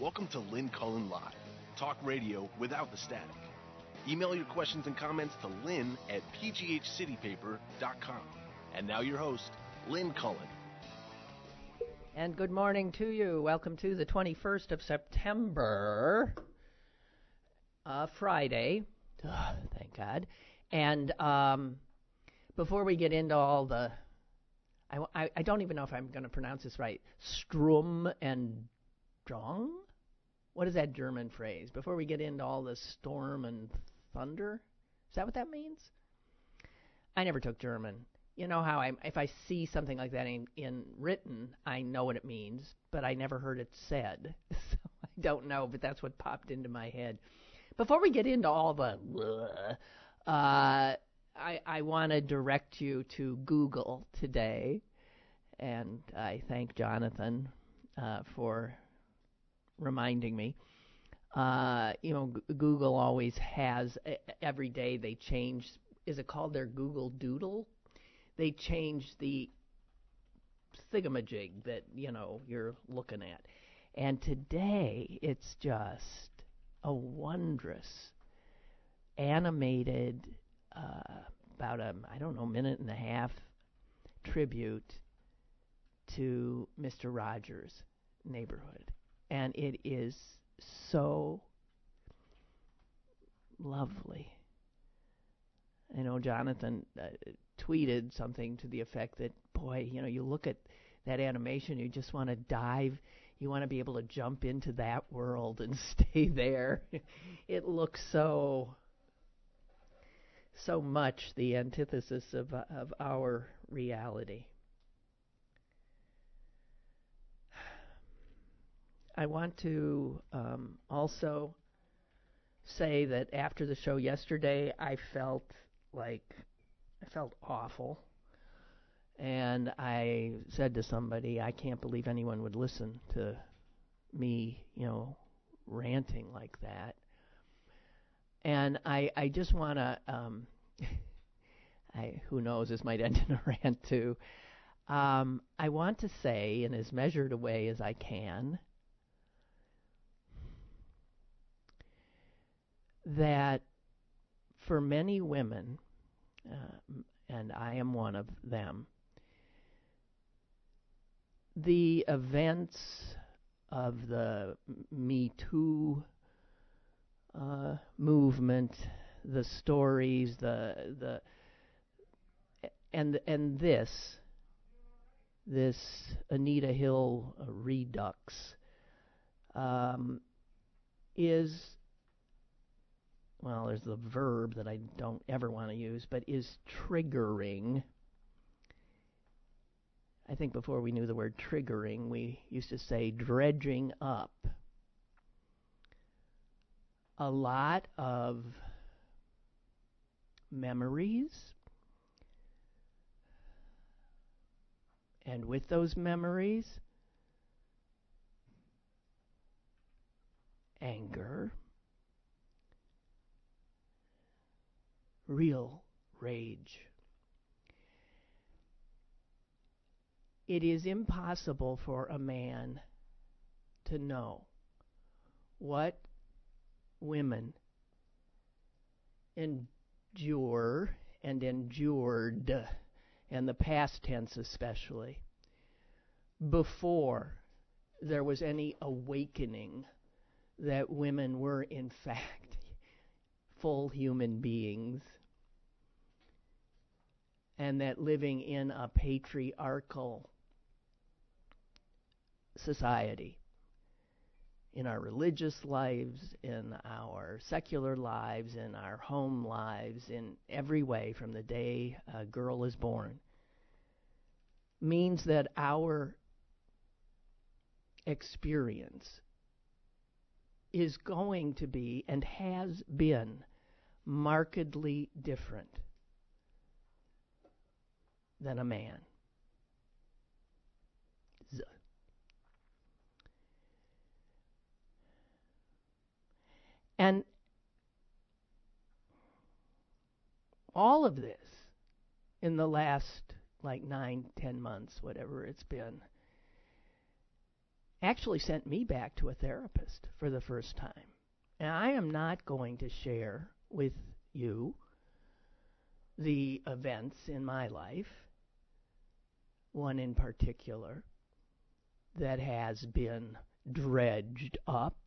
Welcome to Lynn Cullen Live, talk radio without the static. Email your questions and comments to lynn at pghcitypaper.com. And now your host, Lynn Cullen. And good morning to you. Welcome to the 21st of September, uh, Friday. Thank God. And um, before we get into all the, I, I, don't even know if I'm going to pronounce this right, Strum and Drong? What is that German phrase? Before we get into all the storm and thunder? Is that what that means? I never took German. You know how I if I see something like that in, in written, I know what it means, but I never heard it said. So I don't know, but that's what popped into my head. Before we get into all the uh, I I want to direct you to Google today, and I thank Jonathan uh, for reminding me. Uh, you know, G- Google always has every day they change. Is it called their Google Doodle? They change the thingamajig that you know you're looking at, and today it's just a wondrous animated, uh, about a I don't know minute and a half tribute to Mr. Rogers' neighborhood and it is so lovely. I know Jonathan uh, tweeted something to the effect that, boy, you know, you look at that animation, you just want to dive, you want to be able to jump into that world and stay there. it looks so, so much the antithesis of of our reality. I want to um, also say that after the show yesterday, I felt like I felt awful. And I said to somebody, I can't believe anyone would listen to me, you know, ranting like that. And I, I just want to, um, I, who knows, this might end in a rant too. Um, I want to say, in as measured a way as I can, that for many women, uh, and I am one of them, the events of the Me Too uh, movement, the stories, the the and and this this Anita Hill redux um, is well, there's the verb that I don't ever want to use, but is triggering. I think before we knew the word triggering, we used to say dredging up a lot of memories. And with those memories, anger real rage. It is impossible for a man to know what women. Endure and endured, and the past tense especially, before there was any awakening that women were in fact full human beings. And that living in a patriarchal society, in our religious lives, in our secular lives, in our home lives, in every way from the day a girl is born, means that our experience is going to be and has been markedly different than a man. And all of this in the last like nine, ten months, whatever it's been, actually sent me back to a therapist for the first time. And I am not going to share with you the events in my life, one in particular, that has been dredged up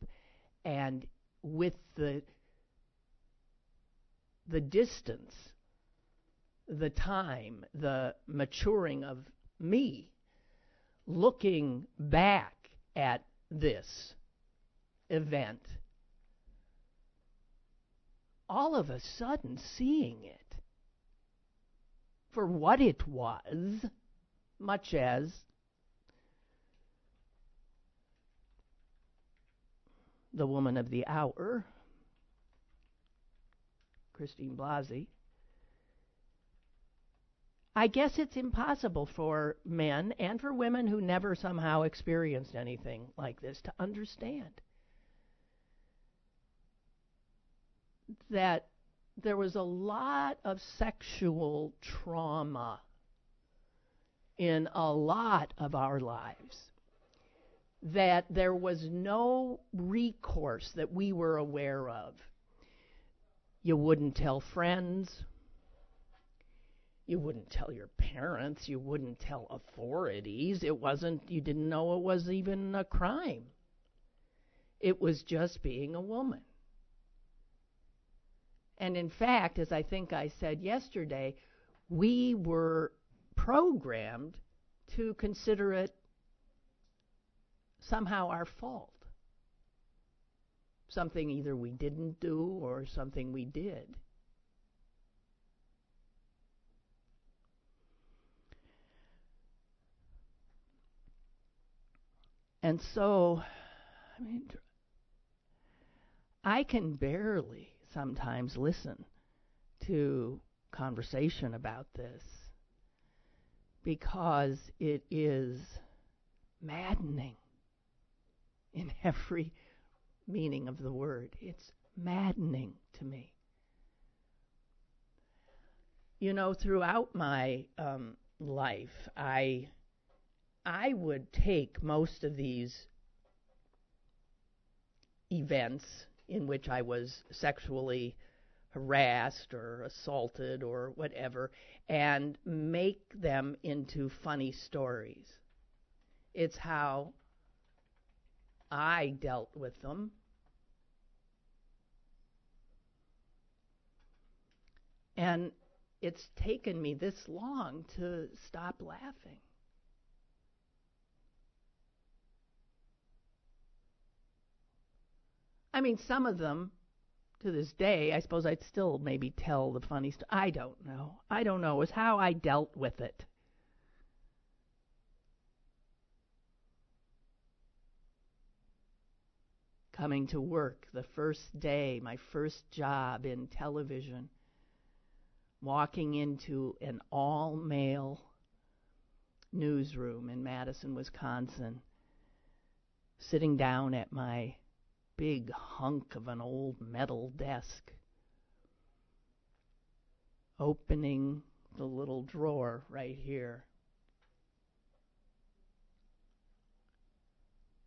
and with the the distance the time the maturing of me looking back at this event all of a sudden seeing it for what it was much as the woman of the hour, Christine Blasey, I guess it's impossible for men and for women who never somehow experienced anything like this to understand that there was a lot of sexual trauma in a lot of our lives that there was no recourse that we were aware of. You wouldn't tell friends. You wouldn't tell your parents. You wouldn't tell authorities. It wasn't, you didn't know it was even a crime. It was just being a woman. And in fact, as I think I said yesterday, we were programmed to consider it somehow our fault. Something either we didn't do or something we did. And so, I mean, I can barely sometimes listen to conversation about this because it is maddening in every meaning of the word. It's maddening to me. You know, throughout my um, life, I I would take most of these events in which I was sexually harassed or assaulted or whatever and make them into funny stories. It's how I dealt with them. And it's taken me this long to stop laughing. I mean, some of them, to this day, I suppose I'd still maybe tell the funny story. I don't know. I don't know. It's how I dealt with it. Coming to work the first day, my first job in television, walking into an all male newsroom in Madison, Wisconsin, sitting down at my big hunk of an old metal desk, opening the little drawer right here.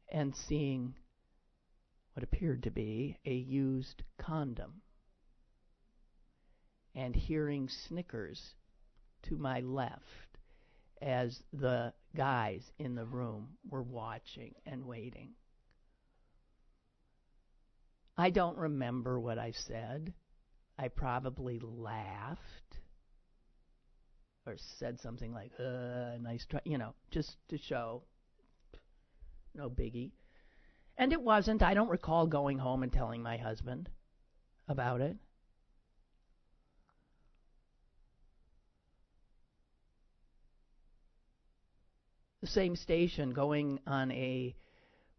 And seeing what appeared to be a used condom, and hearing snickers to my left as the guys in the room were watching and waiting. I don't remember what I said. I probably laughed or said something like, uh, nice try, you know, just to show. No biggie. And it wasn't. I don't recall going home and telling my husband about it. The same station going on a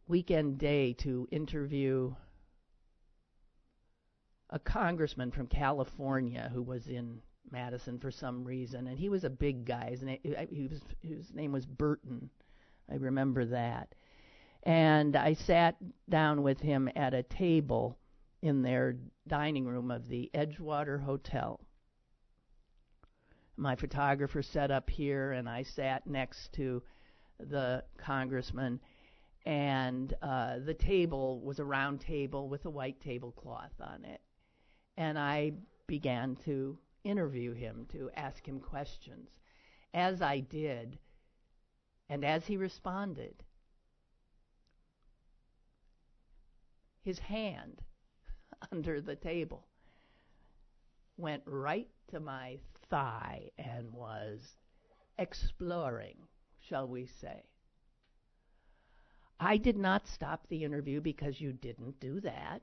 weekend day to interview a congressman from California who was in Madison for some reason, and he was a big guy. His name, he was, his name was Burton. I remember that. And I sat down with him at a table in their dining room of the Edgewater Hotel. My photographer set up here, and I sat next to the congressman. and uh, the table was a round table with a white tablecloth on it. And I began to interview him, to ask him questions. As I did, and as he responded, his hand under the table went right to my thigh and was exploring, shall we say. I did not stop the interview because you didn't do that.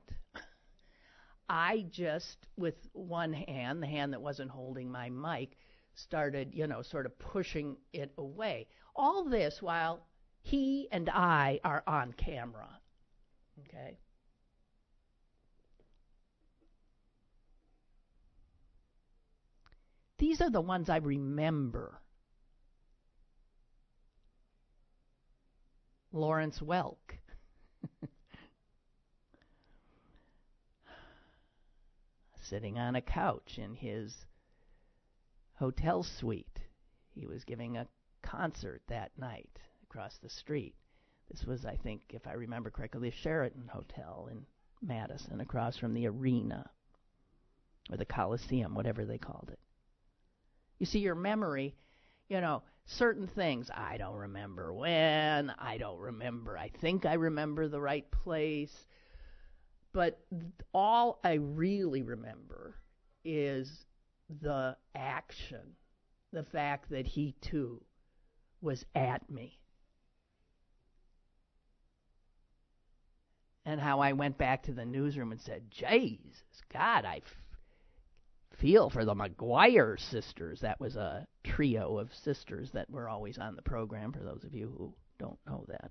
I just, with one hand, the hand that wasn't holding my mic, started, you know, sort of pushing it away. All this while he and I are on camera. Okay? These are the ones I remember. Lawrence Welk. Sitting on a couch in his hotel suite. He was giving a concert that night across the street. This was, I think, if I remember correctly, the Sheraton Hotel in Madison, across from the arena or the Coliseum, whatever they called it. You see, your memory, you know, certain things, I don't remember when, I don't remember, I think I remember the right place. But all I really remember is the action, the fact that he too was at me. And how I went back to the newsroom and said, Jesus, God, I feel for the McGuire sisters. That was a trio of sisters that were always on the program, for those of you who don't know that.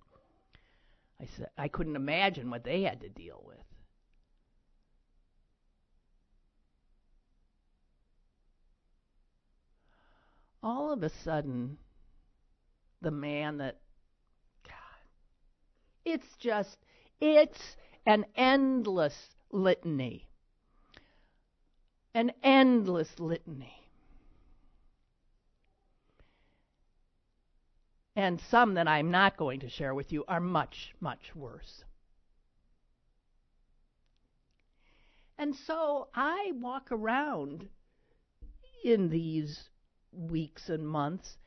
I said I couldn't imagine what they had to deal with. All of a sudden, the man that God, it's just it's an endless litany an endless litany. And some that I'm not going to share with you are much, much worse. And so I walk around in these weeks and months,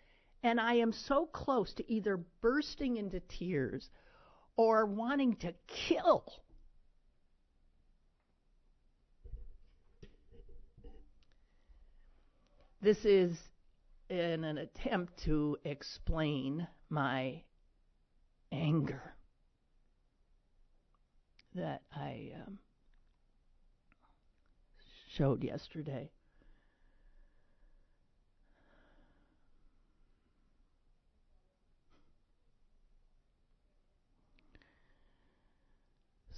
and I am so close to either bursting into tears or wanting to kill This is in an attempt to explain my anger that I um, showed yesterday.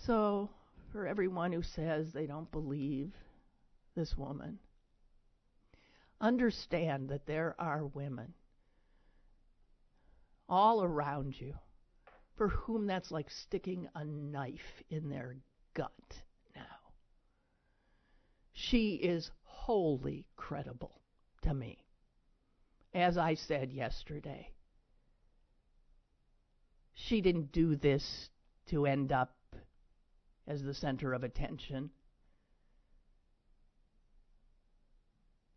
So, for everyone who says they don't believe this woman, understand that there are women all around you for whom that's like sticking a knife in their gut now. She is wholly credible to me. As I said yesterday, she didn't do this to end up as the center of attention.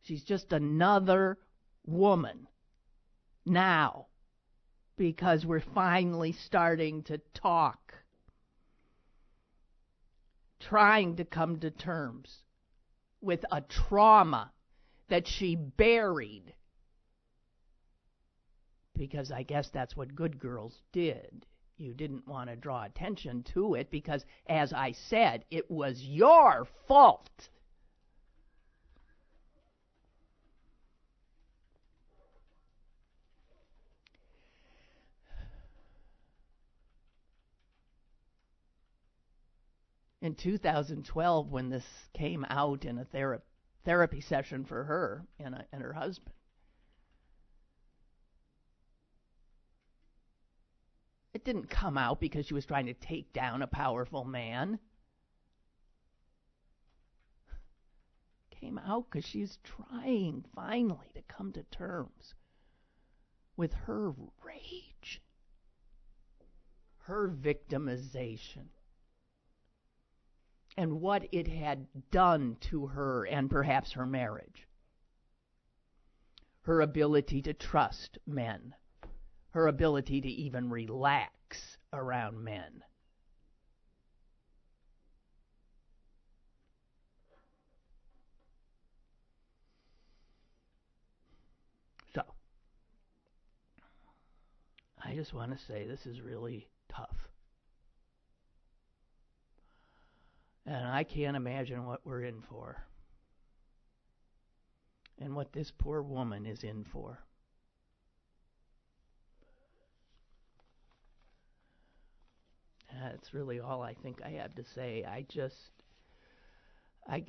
She's just another woman now because we're finally starting to talk, trying to come to terms with a trauma that she buried. Because I guess that's what good girls did. You didn't want to draw attention to it because, as I said, it was your fault. In 2012 when this came out in a thera- therapy session for her and, a, and her husband. It didn't come out because she was trying to take down a powerful man. Came out because she's trying finally to come to terms with her rage, her victimization and what it had done to her and perhaps her marriage. Her ability to trust men, her ability to even relax around men. So, I just want to say this is really tough. And I can't imagine what we're in for. And what this poor woman is in for. That's really all I think I have to say. I just. I.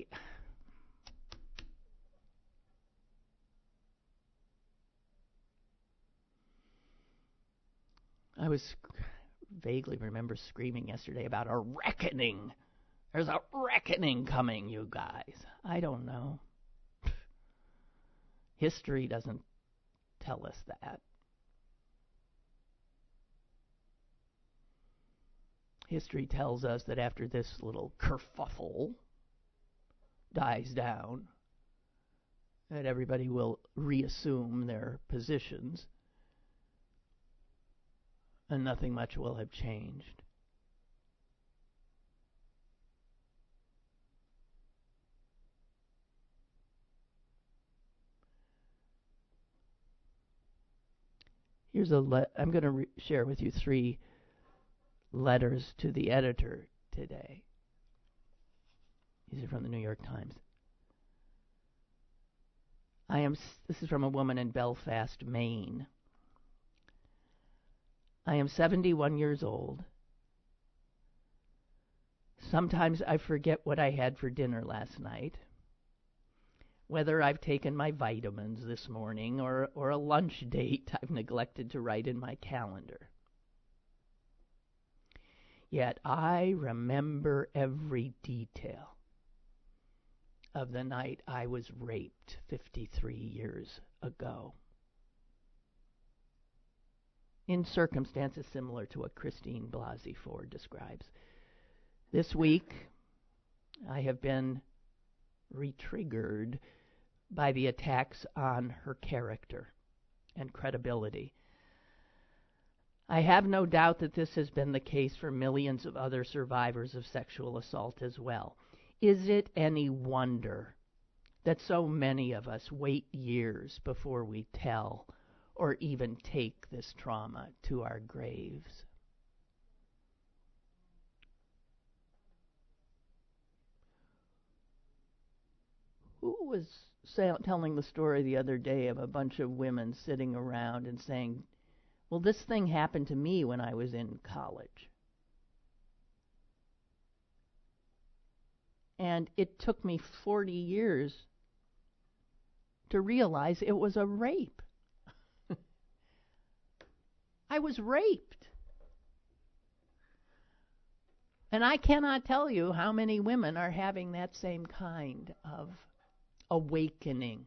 I was vaguely remember screaming yesterday about a reckoning there's a reckoning coming, you guys. I don't know. History doesn't tell us that. History tells us that after this little kerfuffle dies down, that everybody will reassume their positions and nothing much will have changed. Here's a le- I'm going to re- share with you three letters to the editor today. These are from the New York Times. I am this is from a woman in Belfast, Maine. I am 71 years old. Sometimes I forget what I had for dinner last night whether I've taken my vitamins this morning or, or a lunch date I've neglected to write in my calendar. Yet I remember every detail of the night I was raped 53 years ago. In circumstances similar to what Christine Blasey Ford describes. This week, I have been retriggered by the attacks on her character and credibility. I have no doubt that this has been the case for millions of other survivors of sexual assault as well. Is it any wonder that so many of us wait years before we tell or even take this trauma to our graves? Was telling the story the other day of a bunch of women sitting around and saying, Well, this thing happened to me when I was in college. And it took me 40 years to realize it was a rape. I was raped. And I cannot tell you how many women are having that same kind of awakening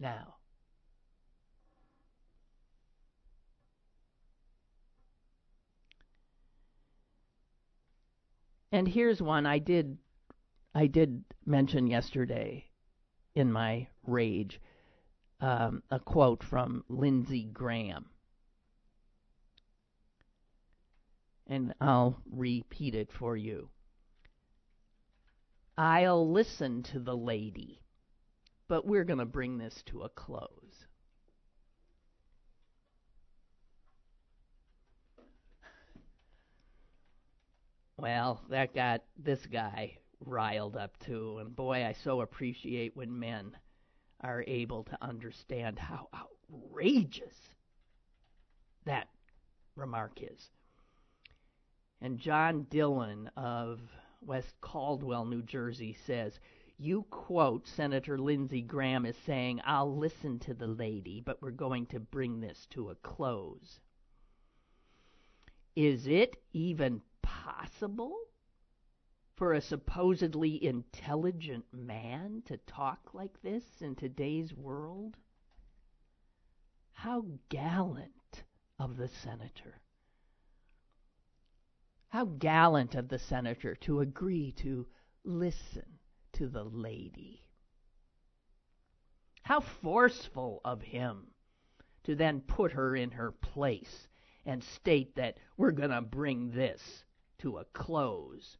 now. And here's one I did I did mention yesterday in my rage um, a quote from Lindsey Graham. And I'll repeat it for you. I'll listen to the lady but we're going to bring this to a close. Well, that got this guy riled up too, and boy, I so appreciate when men are able to understand how outrageous that remark is. And John Dillon of West Caldwell, New Jersey says, you quote Senator Lindsey Graham as saying, I'll listen to the lady, but we're going to bring this to a close. Is it even possible for a supposedly intelligent man to talk like this in today's world? How gallant of the senator. How gallant of the senator to agree to listen to the lady. How forceful of him to then put her in her place and state that we're going to bring this to a close.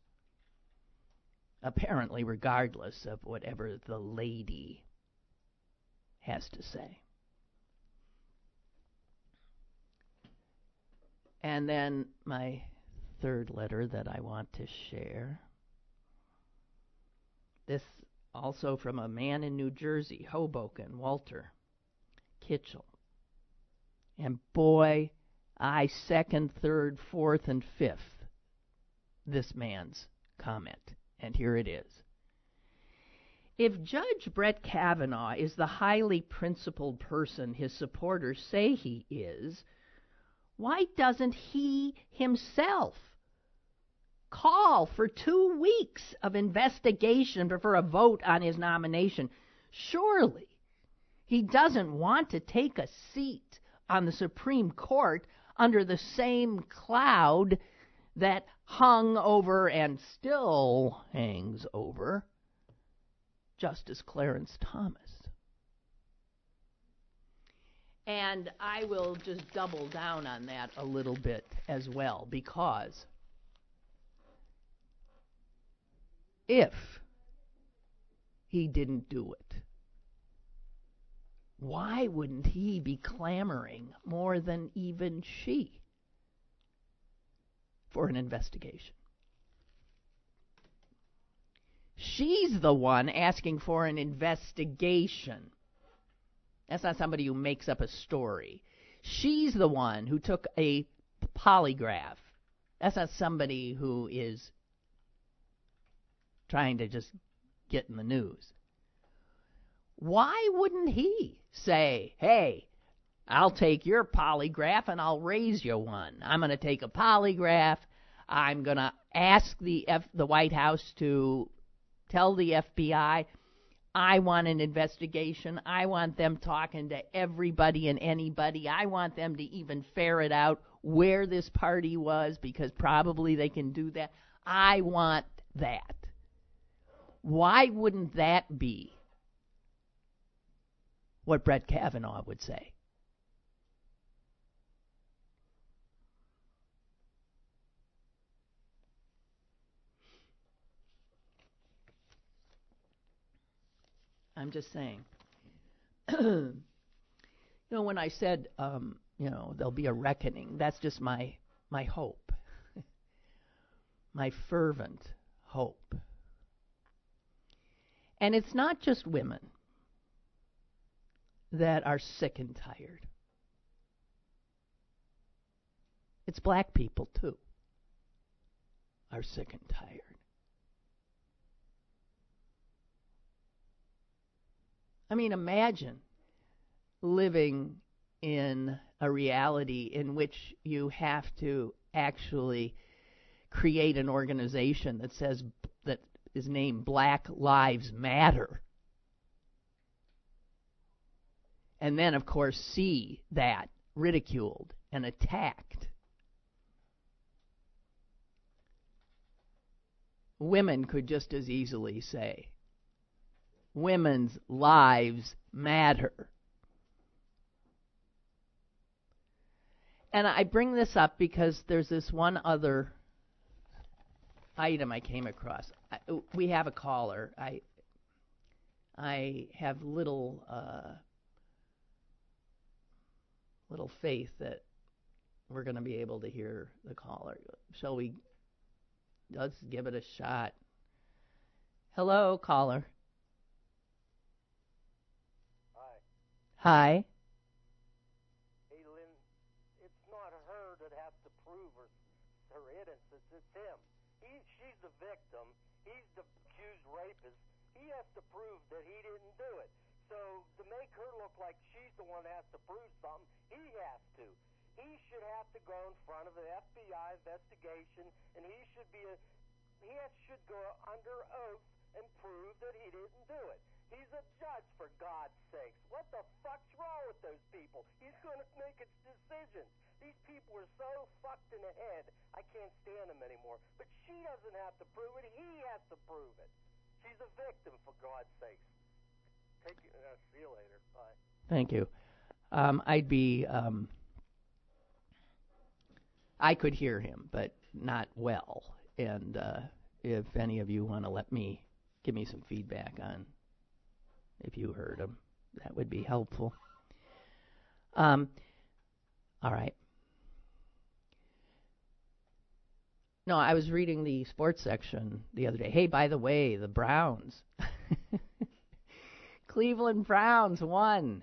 Apparently, regardless of whatever the lady has to say. And then my third letter that I want to share. This also from a man in New Jersey, Hoboken, Walter Kitchell. And boy, I second, third, fourth, and fifth this man's comment. And here it is. If Judge Brett Kavanaugh is the highly principled person his supporters say he is, why doesn't he himself call for two weeks of investigation before a vote on his nomination? Surely he doesn't want to take a seat on the Supreme Court under the same cloud that hung over and still hangs over Justice Clarence Thomas. And I will just double down on that a little bit as well, because if he didn't do it, why wouldn't he be clamoring more than even she for an investigation? She's the one asking for an investigation. That's not somebody who makes up a story. She's the one who took a polygraph. That's not somebody who is trying to just get in the news. Why wouldn't he say, hey, I'll take your polygraph and I'll raise you one? I'm going to take a polygraph. I'm going to ask the F- the White House to tell the FBI I want an investigation. I want them talking to everybody and anybody. I want them to even ferret out where this party was because probably they can do that. I want that. Why wouldn't that be what Brett Kavanaugh would say? I'm just saying. you know, when I said, um, you know, there'll be a reckoning, that's just my my hope, my fervent hope. And it's not just women that are sick and tired. It's black people too are sick and tired. I mean, imagine living in a reality in which you have to actually create an organization that says is named Black Lives Matter. And then, of course, see that ridiculed and attacked. Women could just as easily say, women's lives matter. And I bring this up because there's this one other item I came across. We have a caller. I I have little uh, little faith that we're going to be able to hear the caller. Shall we? Let's give it a shot. Hello, caller. Hi. Hey, Lynn, it's not her that has to prove her, her innocence. It's him. He, she's the victim. He's the accused rapist. He has to prove that he didn't do it. So to make her look like she's the one that has to prove something, he has to. He should have to go in front of an FBI investigation, and he should be a he has, should go under oath and prove that he didn't do it. He's a judge, for God's sakes. What the fuck's wrong with those people? He's going to make its decisions. These people are so fucked in the head. I can't stand him anymore. But she doesn't have to prove it. He has to prove it. She's a victim, for God's sakes. Take you. Uh, see you later. Bye. Thank you. Um, I'd be. Um, I could hear him, but not well. And uh, if any of you want to let me give me some feedback on if you heard him, that would be helpful. Um, all right. No, I was reading the sports section the other day. Hey, by the way, the Browns. Cleveland Browns won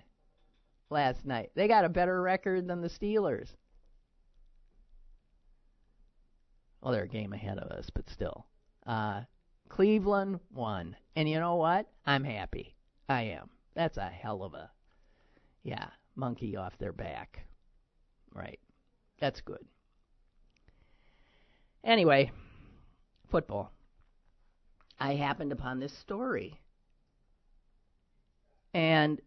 last night. They got a better record than the Steelers. Well, they're a game ahead of us, but still. Uh, Cleveland won. And you know what? I'm happy. I am. That's a hell of a, yeah, monkey off their back. Right. That's good. Anyway, football. I happened upon this story. And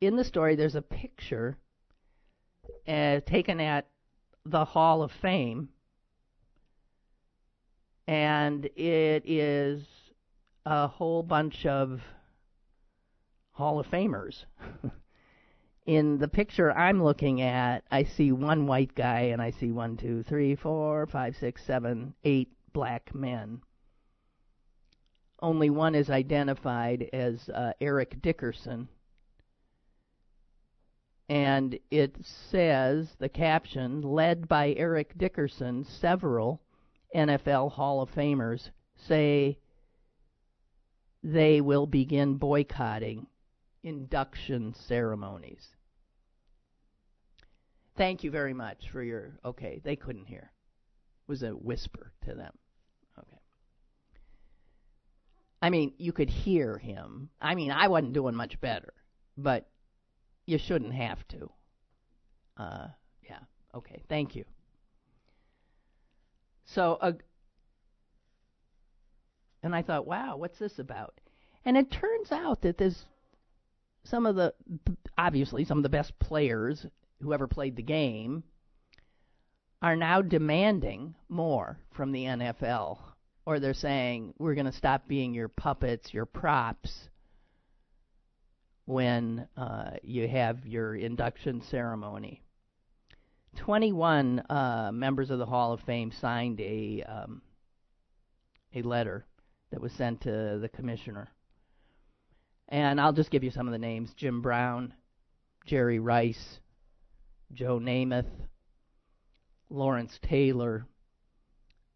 in the story, there's a picture uh, taken at the Hall of Fame and it is a whole bunch of Hall of Famers. In the picture I'm looking at, I see one white guy and I see one, two, three, four, five, six, seven, eight black men. Only one is identified as uh, Eric Dickerson. And it says, the caption, led by Eric Dickerson, several NFL Hall of Famers say they will begin boycotting induction ceremonies. Thank you very much for your. Okay, they couldn't hear. It was a whisper to them. Okay. I mean, you could hear him. I mean, I wasn't doing much better, but you shouldn't have to. Uh, yeah. Okay. Thank you. So, uh, and I thought, wow, what's this about? And it turns out that there's some of the, obviously, some of the best players who ever played the game are now demanding more from the NFL. Or they're saying, we're going to stop being your puppets, your props, when uh, you have your induction ceremony. 21 uh, members of the Hall of Fame signed a um, a letter that was sent to the commissioner. And I'll just give you some of the names: Jim Brown, Jerry Rice, Joe Namath, Lawrence Taylor,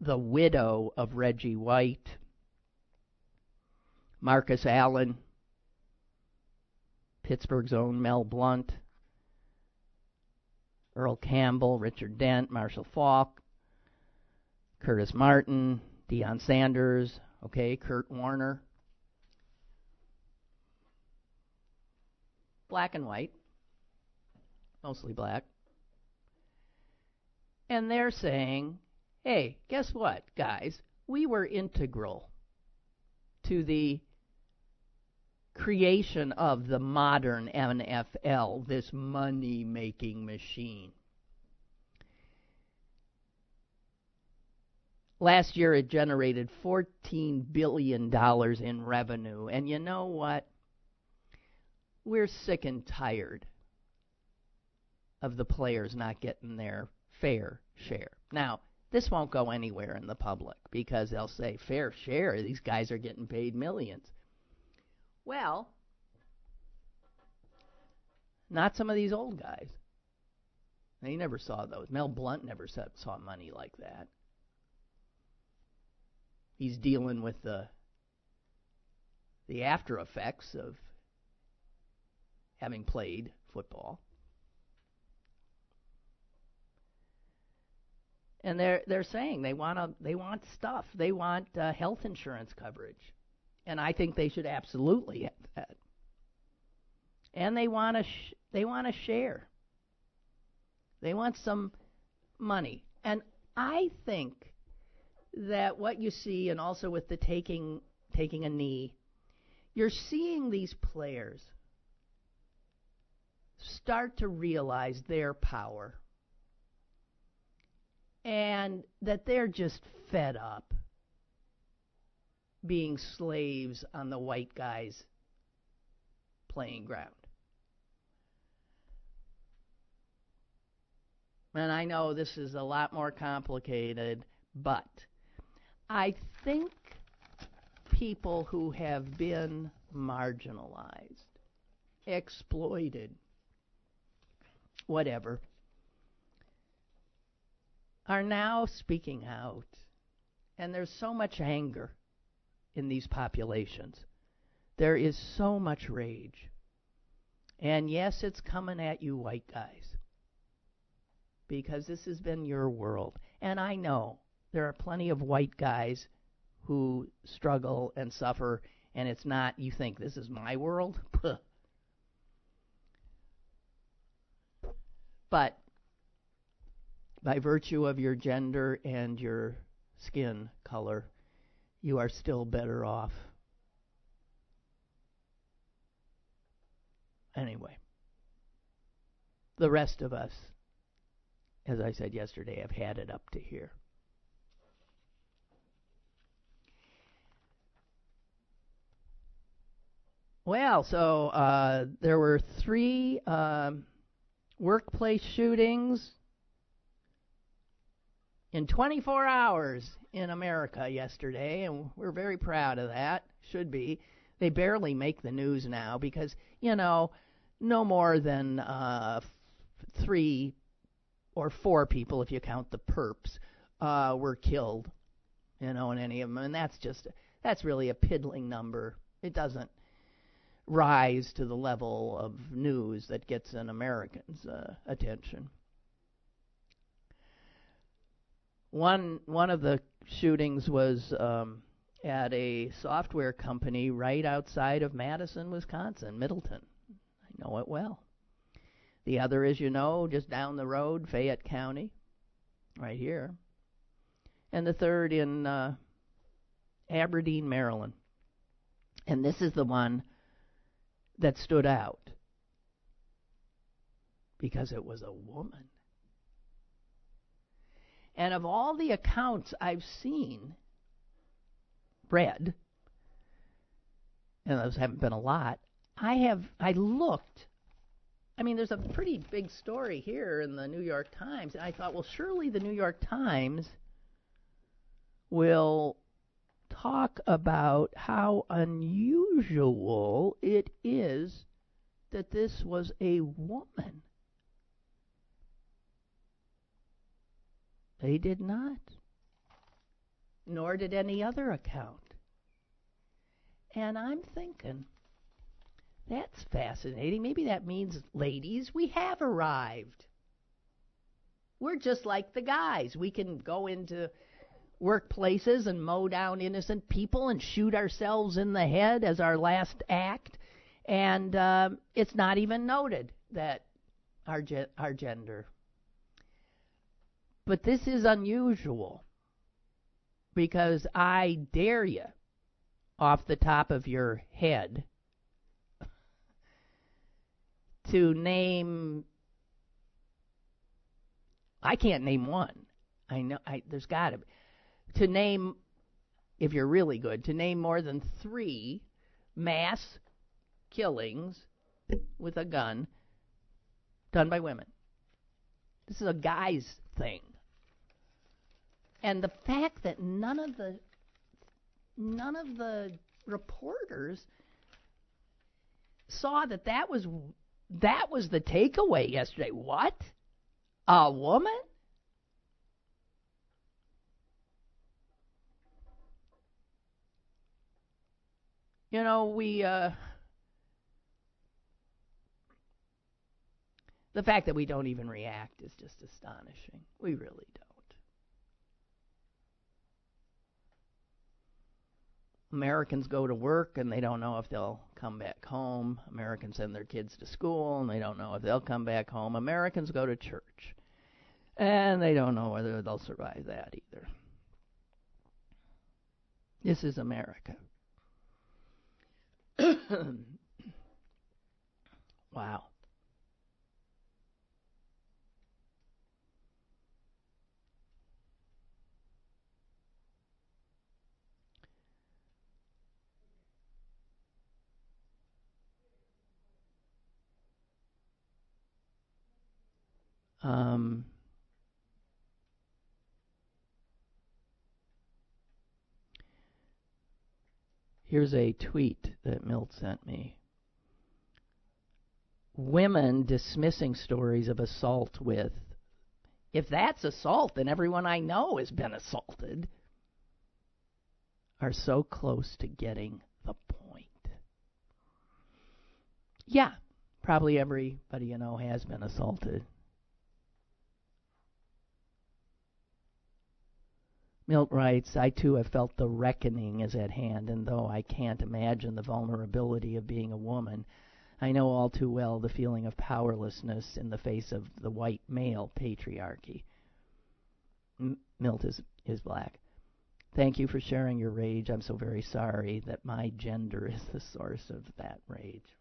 the widow of Reggie White, Marcus Allen, Pittsburgh's own Mel Blount, Earl Campbell, Richard Dent, Marshall Faulk, Curtis Martin, Deion Sanders, okay, Kurt Warner. Black and white, mostly black. And they're saying, hey, guess what, guys? We were integral to the creation of the modern NFL, this money making machine. Last year it generated $14 billion in revenue. And you know what? We're sick and tired of the players not getting their fair share. Now, this won't go anywhere in the public because they'll say, fair share, these guys are getting paid millions. Well, not some of these old guys. They never saw those. Mel Blount never saw money like that. He's dealing with the the after effects of having played football. And they're they're saying they want to they want stuff. They want uh, health insurance coverage and I think they should absolutely have that. And they want to sh- they want to share. They want some money, and I think that what you see, and also with the taking taking a knee, you're seeing these players start to realize their power and that they're just fed up being slaves on the white guy's playing ground. And I know this is a lot more complicated, but I think people who have been marginalized, exploited, whatever, are now speaking out. And there's so much anger in these populations. There is so much rage. And yes, it's coming at you, white guys, because this has been your world. And I know there are plenty of white guys who struggle and suffer, and it's not, you think, this is my world? but by virtue of your gender and your skin color, you are still better off. Anyway, the rest of us, as I said yesterday, have had it up to here. Well, so uh, there were three um, workplace shootings in 24 hours in America yesterday, and we're very proud of that. Should be. They barely make the news now because, you know, no more than uh, three or four people, if you count the perps, uh, were killed, you know, in any of them. And that's just, that's really a piddling number. It doesn't rise to the level of news that gets an American's uh, attention. One one of the shootings was um, at a software company right outside of Madison, Wisconsin, Middleton. I know it well. The other, as you know, just down the road, Fayette County, right here. And the third in uh, Aberdeen, Maryland. And this is the one that stood out because it was a woman. And of all the accounts I've seen, read, and those haven't been a lot, I have I looked. I mean, there's a pretty big story here in the New York Times, and I thought, well, surely the New York Times will talk about how unusual it is that this was a woman. They did not. Nor did any other account. And I'm thinking, that's fascinating. Maybe that means, ladies, we have arrived. We're just like the guys. We can go into workplaces and mow down innocent people and shoot ourselves in the head as our last act. And um, it's not even noted that our, ge- our gender. But this is unusual because I dare you, off the top of your head, to name. I can't name one. I know I, there's got to be to name, if you're really good, to name more than three mass killings with a gun done by women. This is a guy's thing. And the fact that none of the none of the reporters saw that that was that was the takeaway yesterday. What? A woman? You know, we uh the fact that we don't even react is just astonishing. We really don't. Americans go to work and they don't know if they'll come back home. Americans send their kids to school and they don't know if they'll come back home. Americans go to church and they don't know whether they'll survive that either. This is America. wow. Um, here's a tweet that Milt sent me. Women dismissing stories of assault with, if that's assault, then everyone I know has been assaulted, are so close to getting the point. Yeah, probably everybody you know has been assaulted. Milt writes, I too have felt the reckoning is at hand, and though I can't imagine the vulnerability of being a woman, I know all too well the feeling of powerlessness in the face of the white male patriarchy. M- Milt is, is black. Thank you for sharing your rage. I'm so very sorry that my gender is the source of that rage.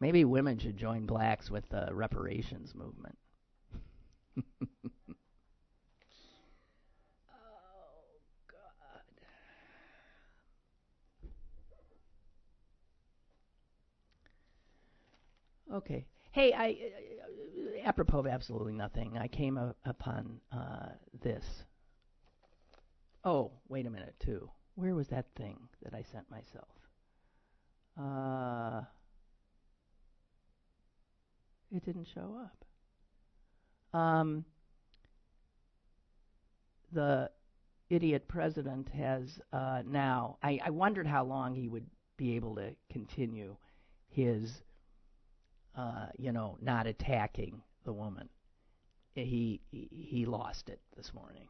Maybe women should join blacks with the reparations movement. Oh, God. Okay. Hey, I uh, apropos of absolutely nothing, I came a, upon uh, this. Oh, wait a minute, too. Where was that thing that I sent myself? Uh, it didn't show up. Um, the idiot president has uh, now. I, I wondered how long he would be able to continue his uh, you know, not attacking the woman. He, he he lost it this morning,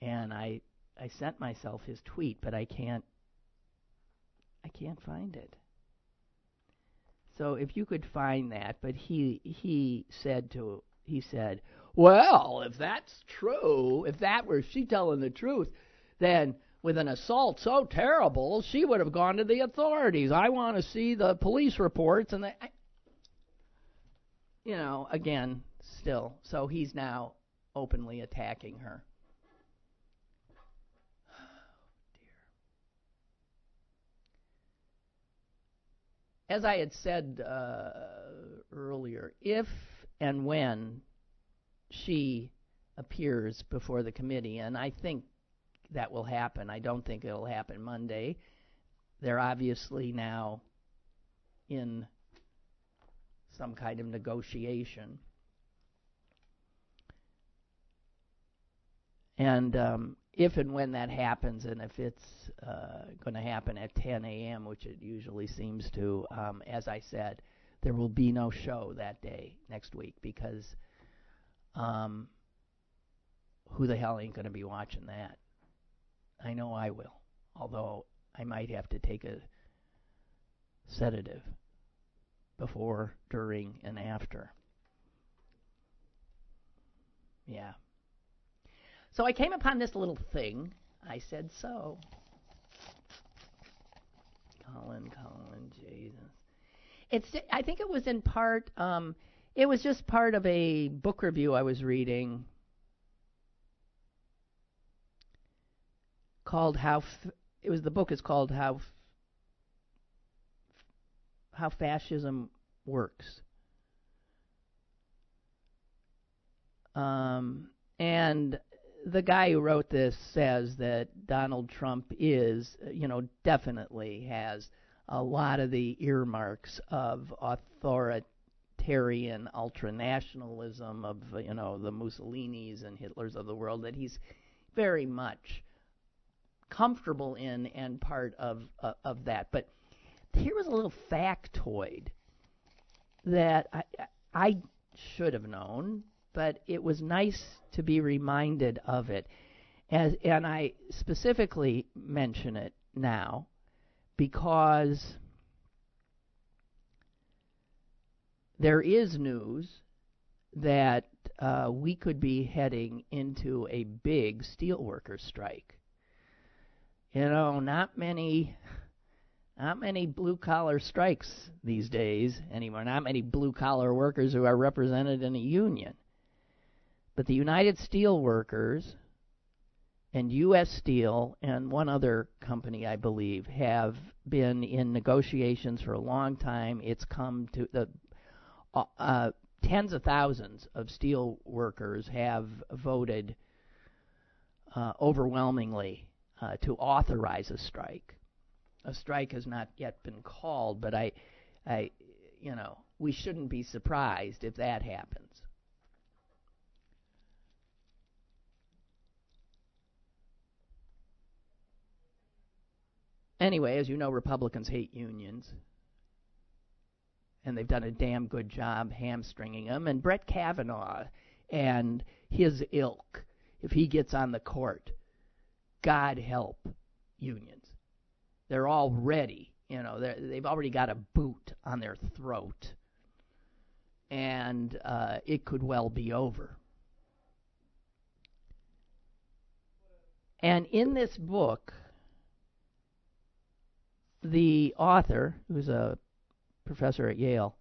and I I sent myself his tweet, but I can't I can't find it. So if you could find that, but he he said to he said, well, if that's true, if that were she telling the truth, then with an assault so terrible, she would have gone to the authorities. I want to see the police reports and the, you know, again, still. So he's now openly attacking her. As I had said uh, earlier, if and when she appears before the committee, and I think that will happen, I don't think it'll happen Monday. They're obviously now in some kind of negotiation. And um, if and when that happens, and if it's uh, going to happen at 10 a.m., which it usually seems to, um, as I said, there will be no show that day next week because um, who the hell ain't going to be watching that? I know I will, although I might have to take a sedative before, during, and after. Yeah. So I came upon this little thing. I said so. Colin, Colin, Jesus. It's. I think it was in part. Um, it was just part of a book review I was reading called "How." F- it was the book is called "How F- how fascism works. Um, and the guy who wrote this says that Donald Trump is, you know, definitely has a lot of the earmarks of authoritarian ultranationalism of, you know, the Mussolinis and Hitlers of the world that he's very much comfortable in and part of uh, of that. But here was a little factoid that I, I should have known, but it was nice to be reminded of it. As, and I specifically mention it now because there is news that uh, we could be heading into a big steelworker strike. You know, not many not many blue collar strikes these days anymore, not many blue collar workers who are represented in a union. But the United Steelworkers and U.S. Steel and one other company, I believe, have been in negotiations for a long time. It's come to the uh, uh, tens of thousands of steel workers have voted uh, overwhelmingly uh, to authorize a strike. A strike has not yet been called, but I, I, you know, we shouldn't be surprised if that happens. Anyway, as you know, Republicans hate unions. And they've done a damn good job hamstringing them. And Brett Kavanaugh and his ilk, if he gets on the court, God help unions. They're already. You know, they've already got a boot on their throat. And uh, it could well be over. And in this book, the author, who's a professor at Yale,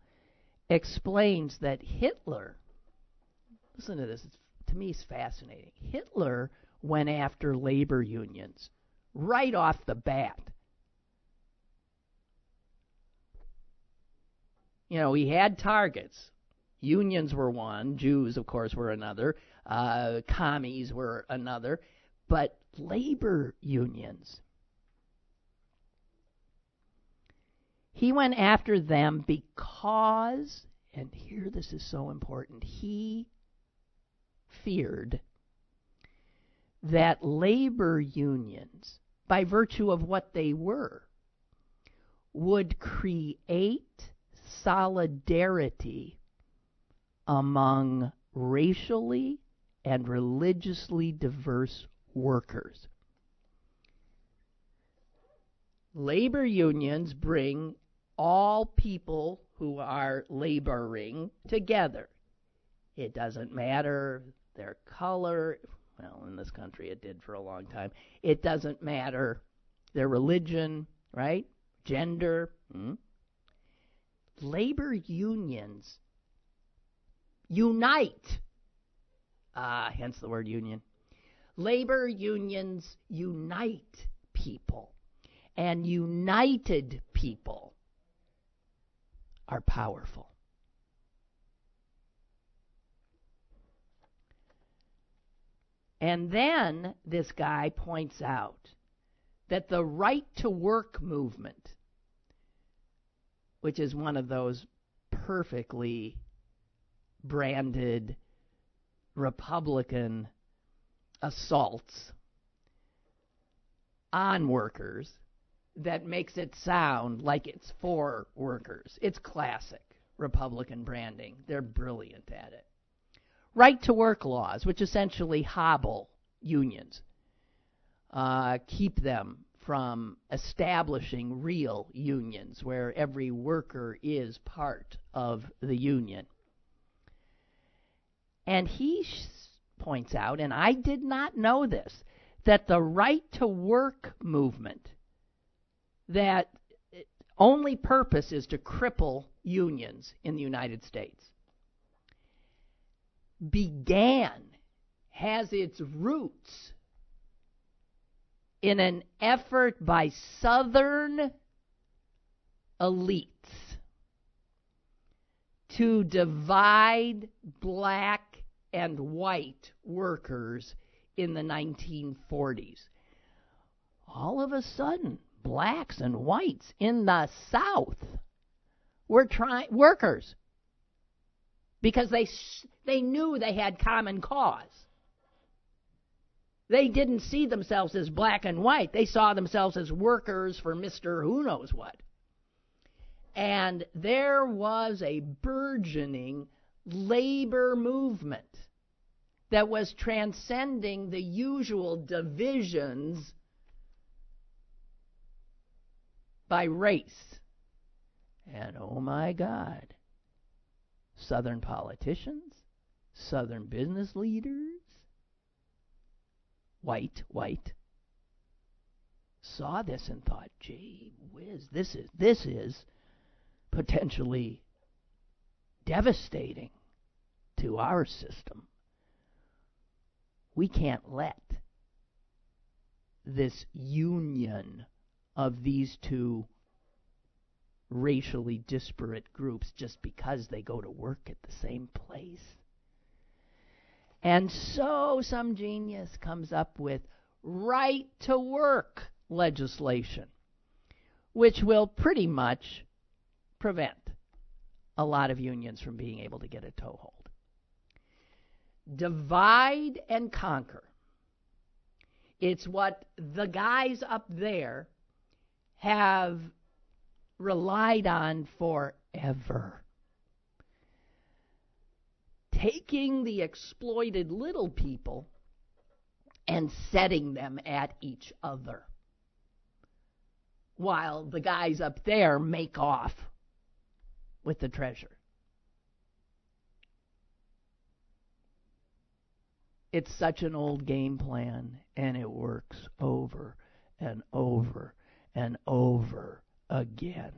explains that Hitler, listen to this, it's, to me it's fascinating. Hitler went after labor unions right off the bat. You know, he had targets. Unions were one, Jews, of course, were another, uh, commies were another, but labor unions He went after them because, and here this is so important, he feared that labor unions, by virtue of what they were, would create solidarity among racially and religiously diverse workers. Labor unions bring all people who are laboring together. It doesn't matter their color. Well, in this country it did for a long time. It doesn't matter their religion, right? Gender. Hmm? Labor unions unite. Ah, hence the word union. Labor unions unite people. And united people are powerful. And then this guy points out that the right to work movement, which is one of those perfectly branded Republican assaults on workers, that makes it sound like it's for workers. It's classic Republican branding. They're brilliant at it. Right to work laws, which essentially hobble unions, uh, keep them from establishing real unions where every worker is part of the union. And he sh- points out, and I did not know this, that the right to work movement that only purpose is to cripple unions in the United States began, has its roots in an effort by Southern elites to divide black and white workers in the 1940s. All of a sudden, blacks and whites in the South were trying workers because they they knew they had common cause. They didn't see themselves as black and white. They saw themselves as workers for Mr. Who knows what. And there was a burgeoning labor movement that was transcending the usual divisions by race. And oh my God, Southern politicians, Southern business leaders, white, white, saw this and thought, gee whiz, this is, this is potentially devastating to our system. We can't let this union of these two racially disparate groups just because they go to work at the same place. And so some genius comes up with right to work legislation, which will pretty much prevent a lot of unions from being able to get a toehold. Divide and conquer. It's what the guys up there have relied on forever. Taking the exploited little people and setting them at each other while the guys up there make off with the treasure. It's such an old game plan, and it works over and over and over again.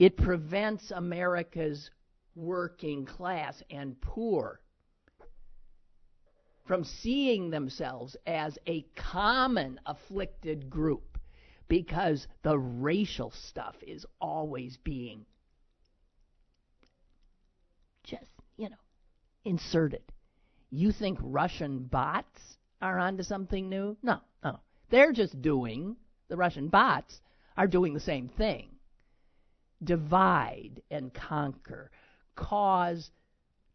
It prevents America's working class and poor from seeing themselves as a common afflicted group because the racial stuff is always being just, you know, inserted. You think Russian bots are onto something new? No, no. They're just doing, the Russian bots are doing the same thing divide and conquer, cause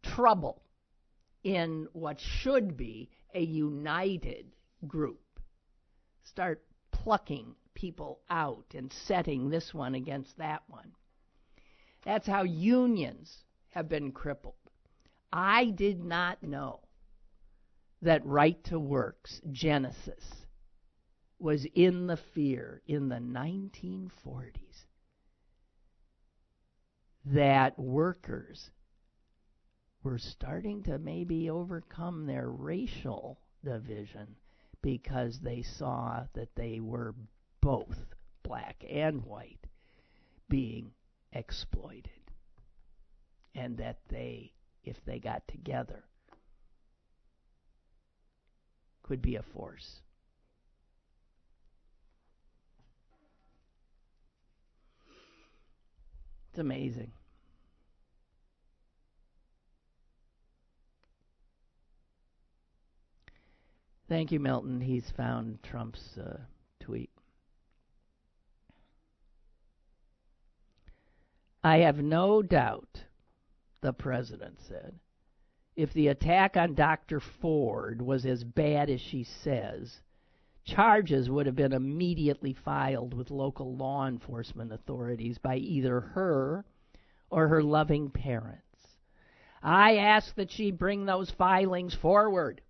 trouble in what should be a united group. Start plucking people out and setting this one against that one. That's how unions have been crippled. I did not know that Right to Work's genesis was in the fear in the 1940s that workers were starting to maybe overcome their racial division because they saw that they were both black and white being exploited. And that they if they got together could be a force It's amazing. Thank you, Milton. He's found Trump's uh, tweet. I have no doubt, the president said, if the attack on Dr. Ford was as bad as she says, charges would have been immediately filed with local law enforcement authorities by either her or her loving parents. I ask that she bring those filings forward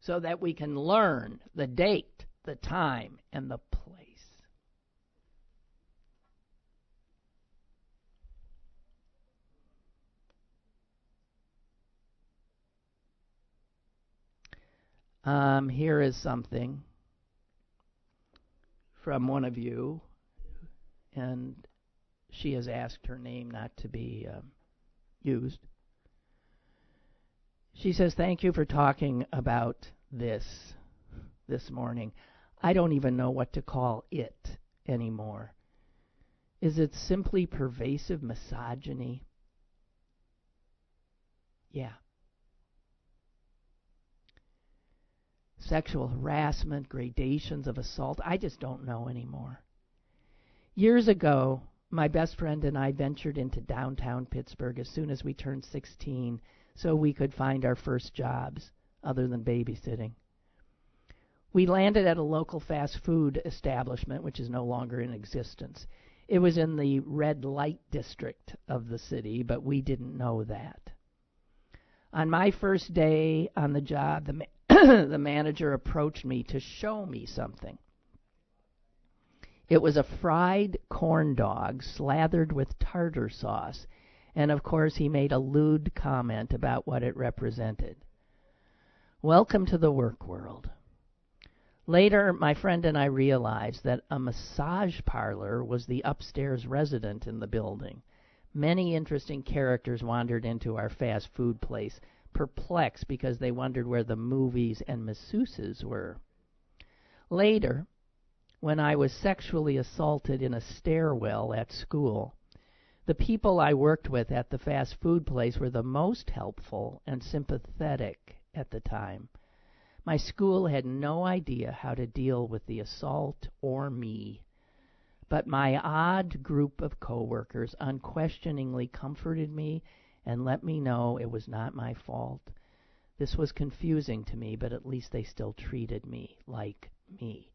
so that we can learn the date, the time, and the place. Um, here is something from one of you, and she has asked her name not to be um, used. She says, Thank you for talking about this this morning. I don't even know what to call it anymore. Is it simply pervasive misogyny? Yeah. Sexual harassment, gradations of assault. I just don't know anymore. Years ago, my best friend and I ventured into downtown Pittsburgh as soon as we turned 16 so we could find our first jobs other than babysitting. We landed at a local fast food establishment, which is no longer in existence. It was in the red light district of the city, but we didn't know that. On my first day on the job, the, the manager approached me to show me something. It was a fried corn dog slathered with tartar sauce and of course he made a lewd comment about what it represented. Welcome to the work world. Later, my friend and I realized that a massage parlor was the upstairs resident in the building. Many interesting characters wandered into our fast food place, perplexed because they wondered where the movies and masseuses were. Later, when I was sexually assaulted in a stairwell at school, the people I worked with at the fast food place were the most helpful and sympathetic at the time. My school had no idea how to deal with the assault or me. But my odd group of coworkers unquestioningly comforted me and let me know it was not my fault. This was confusing to me, but at least they still treated me like me.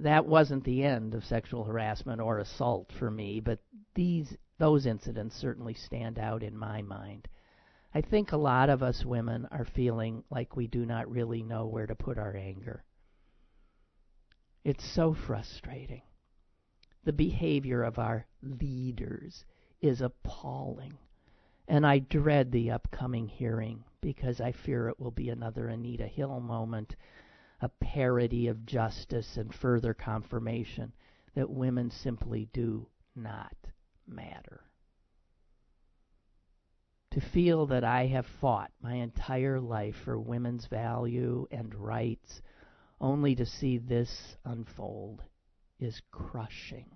That wasn't the end of sexual harassment or assault for me, but these those incidents certainly stand out in my mind. I think a lot of us women are feeling like we do not really know where to put our anger. It's so frustrating. The behavior of our leaders is appalling. And I dread the upcoming hearing because I fear it will be another Anita Hill moment, a parody of justice and further confirmation that women simply do not matter. To feel that I have fought my entire life for women's value and rights only to see this unfold is crushing.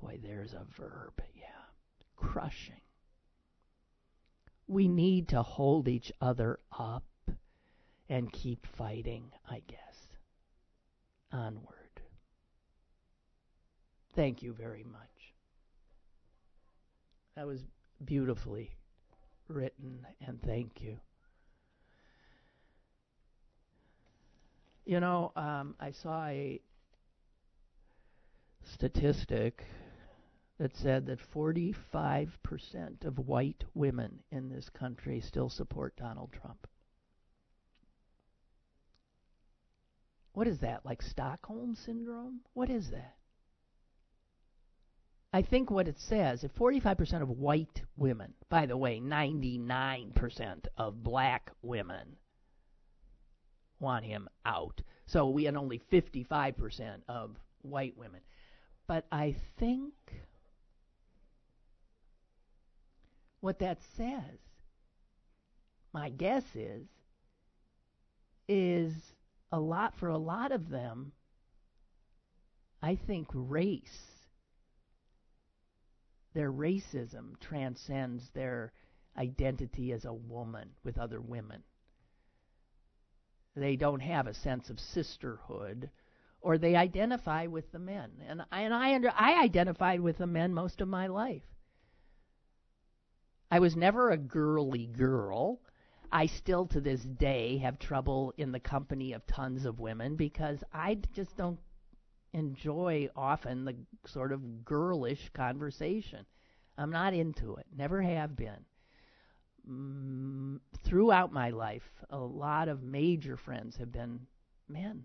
Boy, there's a verb, yeah. Crushing. We need to hold each other up and keep fighting, I guess. Onward. Thank you very much. That was beautifully written, and thank you. You know, um, I saw a statistic that said that 45% of white women in this country still support Donald Trump. What is that? Like Stockholm syndrome? What is that? I think what it says, if 45% of white women, by the way, 99% of black women want him out. So we had only 55% of white women. But I think what that says, my guess is, is a lot for a lot of them. I think race, their racism transcends their identity as a woman with other women. They don't have a sense of sisterhood or they identify with the men. And I, and I under, I identified with the men most of my life. I was never a girly girl. I still to this day have trouble in the company of tons of women because I just don't enjoy often the sort of girlish conversation. I'm not into it. Never have been. Mm, throughout my life, a lot of major friends have been men.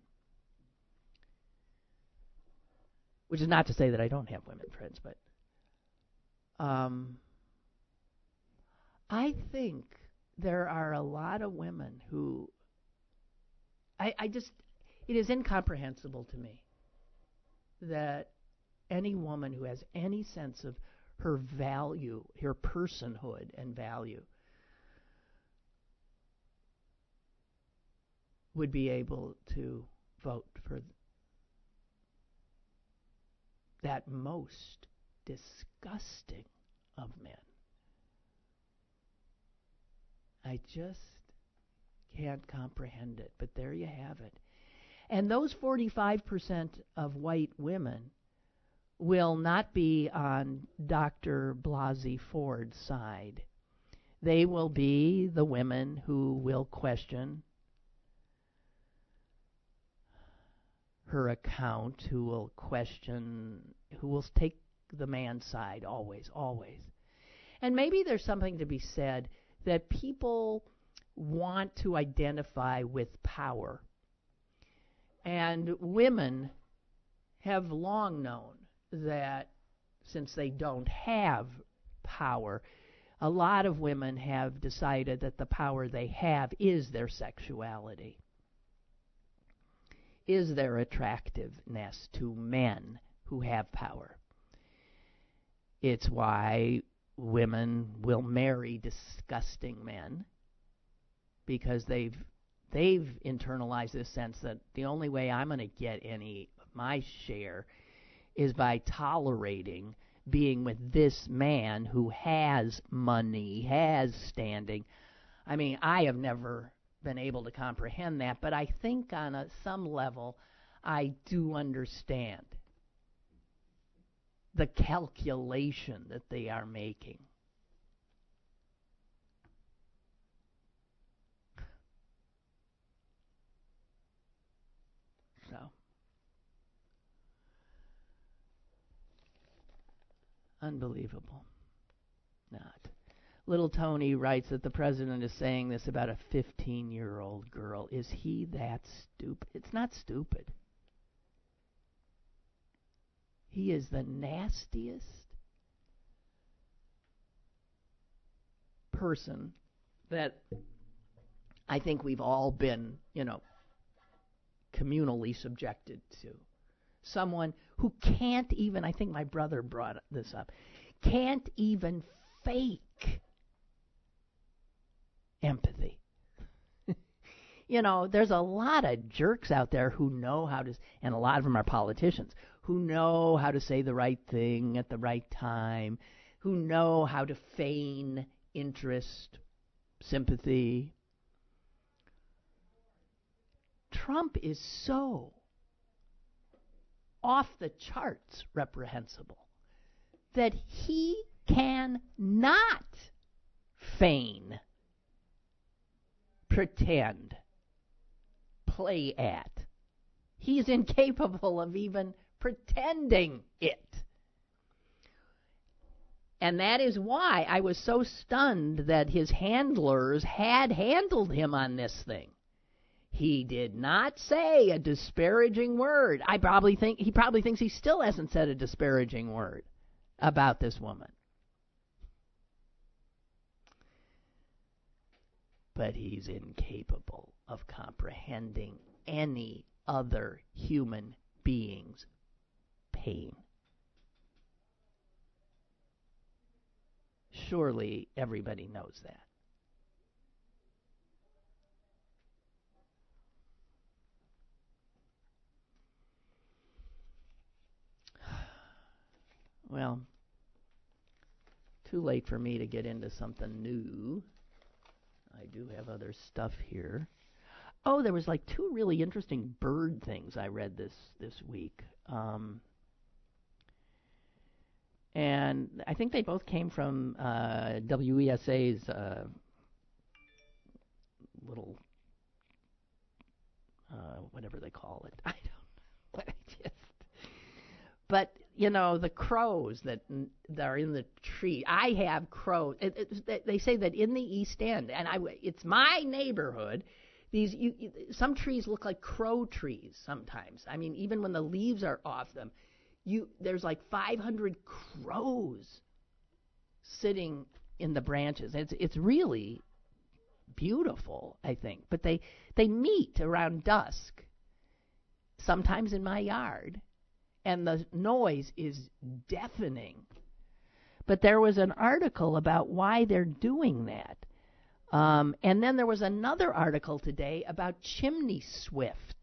Which is not to say that I don't have women friends, but um, I think there are a lot of women who I, I just it is incomprehensible to me that any woman who has any sense of her value, her personhood and value, would be able to vote for that most disgusting of men. I just can't comprehend it, but there you have it. And those 45% of white women will not be on Dr. Blasey Ford's side. They will be the women who will question her account, who will question, who will take the man's side always, always. And maybe there's something to be said that people want to identify with power. And women have long known that since they don't have power, a lot of women have decided that the power they have is their sexuality, is their attractiveness to men who have power. It's why women will marry disgusting men because they've they've internalized this sense that the only way I'm going to get any of my share is by tolerating being with this man who has money, has standing. I mean, I have never been able to comprehend that, but I think on a, some level I do understand the calculation that they are making. So. Unbelievable. Not. Little Tony writes that the president is saying this about a 15 year old girl. Is he that stupid? It's not stupid. He is the nastiest person that I think we've all been, you know, communally subjected to. Someone who can't even, I think my brother brought this up, can't even fake empathy. you know, there's a lot of jerks out there who know how to, and a lot of them are politicians, who know how to say the right thing at the right time, who know how to feign interest, sympathy. Trump is so off the charts reprehensible that he can not feign, pretend, play at. He's incapable of even pretending it. And that is why I was so stunned that his handlers had handled him on this thing. He did not say a disparaging word. I probably think he probably thinks he still hasn't said a disparaging word about this woman. But he's incapable of comprehending any other human being's pain. Surely everybody knows that. Well, too late for me to get into something new. I do have other stuff here. Oh, there was like two really interesting bird things I read this this week. Um, and I think they both came from uh, WESA's uh, little uh, whatever they call it. I don't know what I just. But you know the crows that, that are in the tree. I have crows. It, it, they say that in the East End, and I it's my neighborhood. These you, you, some trees look like crow trees sometimes. I mean, even when the leaves are off them, you there's like 500 crows sitting in the branches. It's it's really beautiful, I think. But they they meet around dusk, sometimes in my yard, and the noise is deafening. But there was an article about why they're doing that. Um, and then there was another article today about chimney swifts.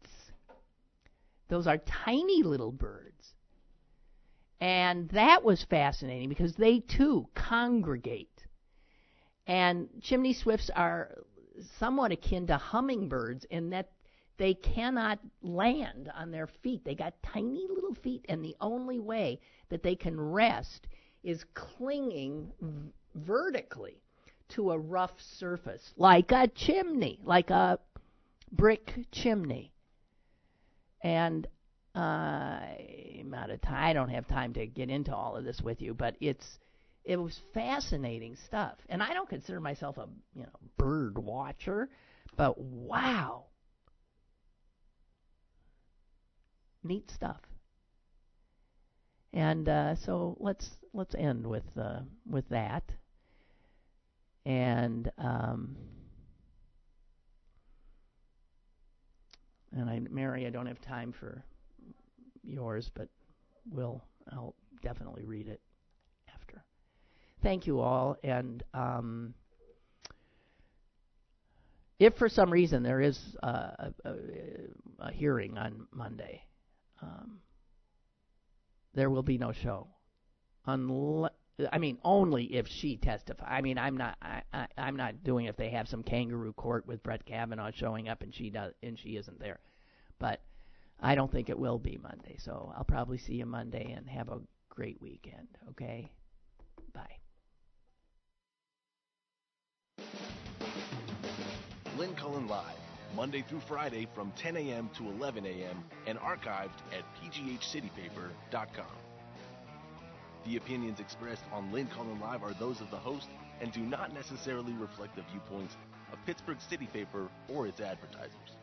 Those are tiny little birds. And that was fascinating because they too congregate. And chimney swifts are somewhat akin to hummingbirds in that they cannot land on their feet. They got tiny little feet, and the only way that they can rest is clinging v- vertically to a rough surface, like a chimney, like a brick chimney. And I'm out of time. I don't have time to get into all of this with you, but it's it was fascinating stuff. And I don't consider myself a you know bird watcher, but wow, neat stuff. And uh, so let's let's end with uh, with that. And um, and I, Mary, I don't have time for yours, but will I'll definitely read it after. thank you all. And um, if for some reason there is a, a, a hearing on Monday, um, there will be no show. Unless, I mean, only if she testifies. I mean, I'm not. I, I, I'm not doing if they have some kangaroo court with Brett Kavanaugh showing up and she does and she isn't there. But I don't think it will be Monday. So I'll probably see you Monday and have a great weekend. Okay. Bye. Lynn Cullen Live, Monday through Friday from 10 a.m. to 11 a.m. and archived at pghcitypaper.com. The opinions expressed on Lynn Cullen Live are those of the host and do not necessarily reflect the viewpoints of Pittsburgh City Paper or its advertisers.